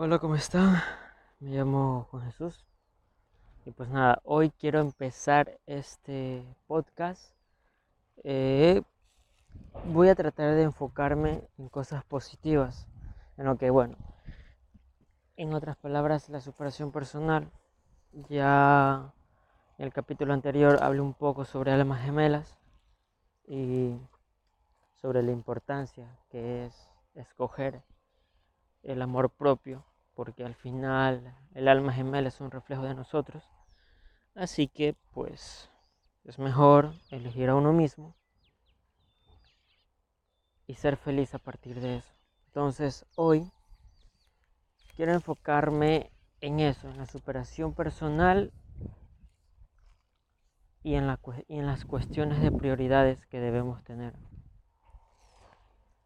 Hola, ¿cómo están? Me llamo Juan Jesús. Y pues nada, hoy quiero empezar este podcast. Eh, voy a tratar de enfocarme en cosas positivas. En lo que, bueno, en otras palabras, la superación personal. Ya en el capítulo anterior hablé un poco sobre almas gemelas y sobre la importancia que es escoger el amor propio, porque al final el alma gemela es un reflejo de nosotros. Así que pues es mejor elegir a uno mismo y ser feliz a partir de eso. Entonces hoy quiero enfocarme en eso, en la superación personal y en, la, y en las cuestiones de prioridades que debemos tener.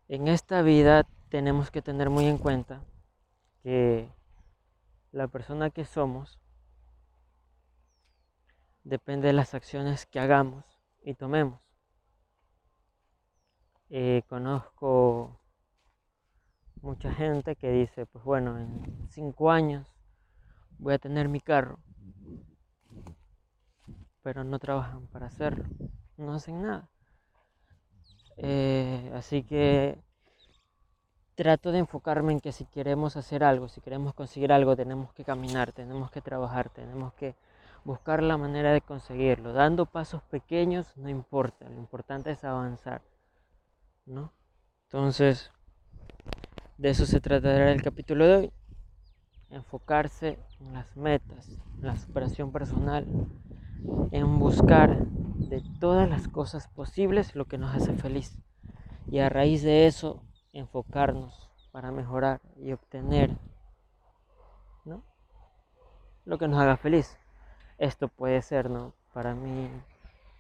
En esta vida tenemos que tener muy en cuenta que la persona que somos depende de las acciones que hagamos y tomemos. Eh, conozco mucha gente que dice, pues bueno, en cinco años voy a tener mi carro, pero no trabajan para hacerlo, no hacen nada. Eh, así que trato de enfocarme en que si queremos hacer algo, si queremos conseguir algo, tenemos que caminar, tenemos que trabajar, tenemos que buscar la manera de conseguirlo. Dando pasos pequeños no importa, lo importante es avanzar, ¿no? Entonces, de eso se tratará el capítulo de hoy. Enfocarse en las metas, en la superación personal, en buscar de todas las cosas posibles lo que nos hace feliz. Y a raíz de eso enfocarnos para mejorar y obtener lo que nos haga feliz. Esto puede ser, ¿no? Para mí,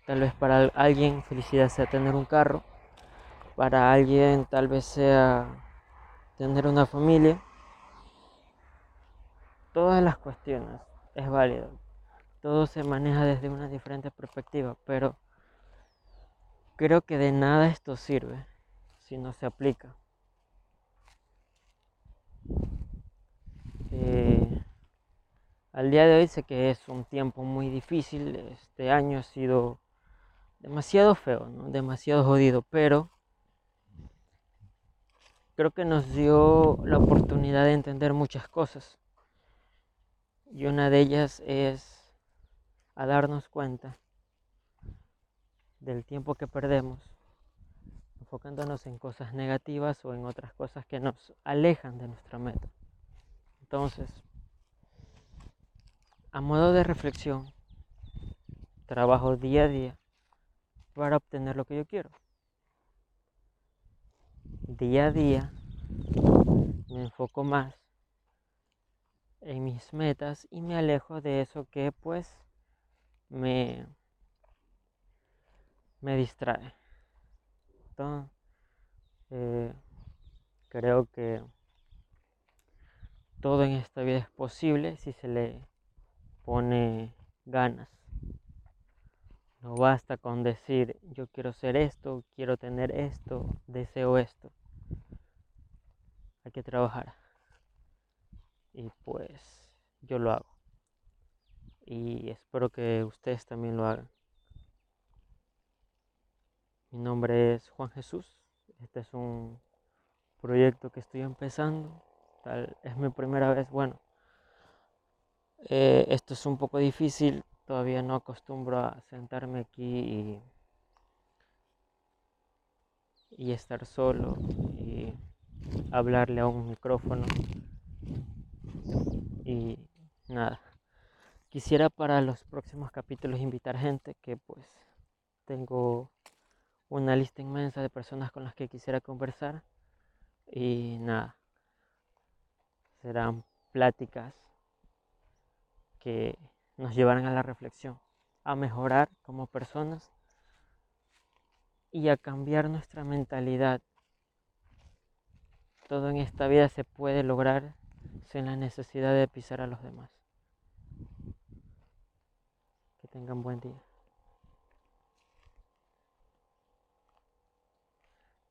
tal vez para alguien felicidad sea tener un carro, para alguien tal vez sea tener una familia. Todas las cuestiones es válido. Todo se maneja desde una diferente perspectiva, pero creo que de nada esto sirve si no se aplica. Al día de hoy sé que es un tiempo muy difícil, este año ha sido demasiado feo, demasiado jodido, pero creo que nos dio la oportunidad de entender muchas cosas. Y una de ellas es a darnos cuenta del tiempo que perdemos enfocándonos en cosas negativas o en otras cosas que nos alejan de nuestra meta. Entonces, a modo de reflexión, trabajo día a día para obtener lo que yo quiero. Día a día me enfoco más en mis metas y me alejo de eso que pues me, me distrae. Entonces, eh, creo que todo en esta vida es posible si se le pone ganas. No basta con decir yo quiero ser esto, quiero tener esto, deseo esto. Hay que trabajar. Y pues yo lo hago. Y espero que ustedes también lo hagan. Mi nombre es Juan Jesús. Este es un proyecto que estoy empezando es mi primera vez, bueno, eh, esto es un poco difícil, todavía no acostumbro a sentarme aquí y estar solo y hablarle a un micrófono y nada. Quisiera para los próximos capítulos invitar gente que pues tengo una lista inmensa de personas con las que quisiera conversar y nada serán pláticas que nos llevarán a la reflexión, a mejorar como personas y a cambiar nuestra mentalidad. Todo en esta vida se puede lograr sin la necesidad de pisar a los demás. Que tengan buen día.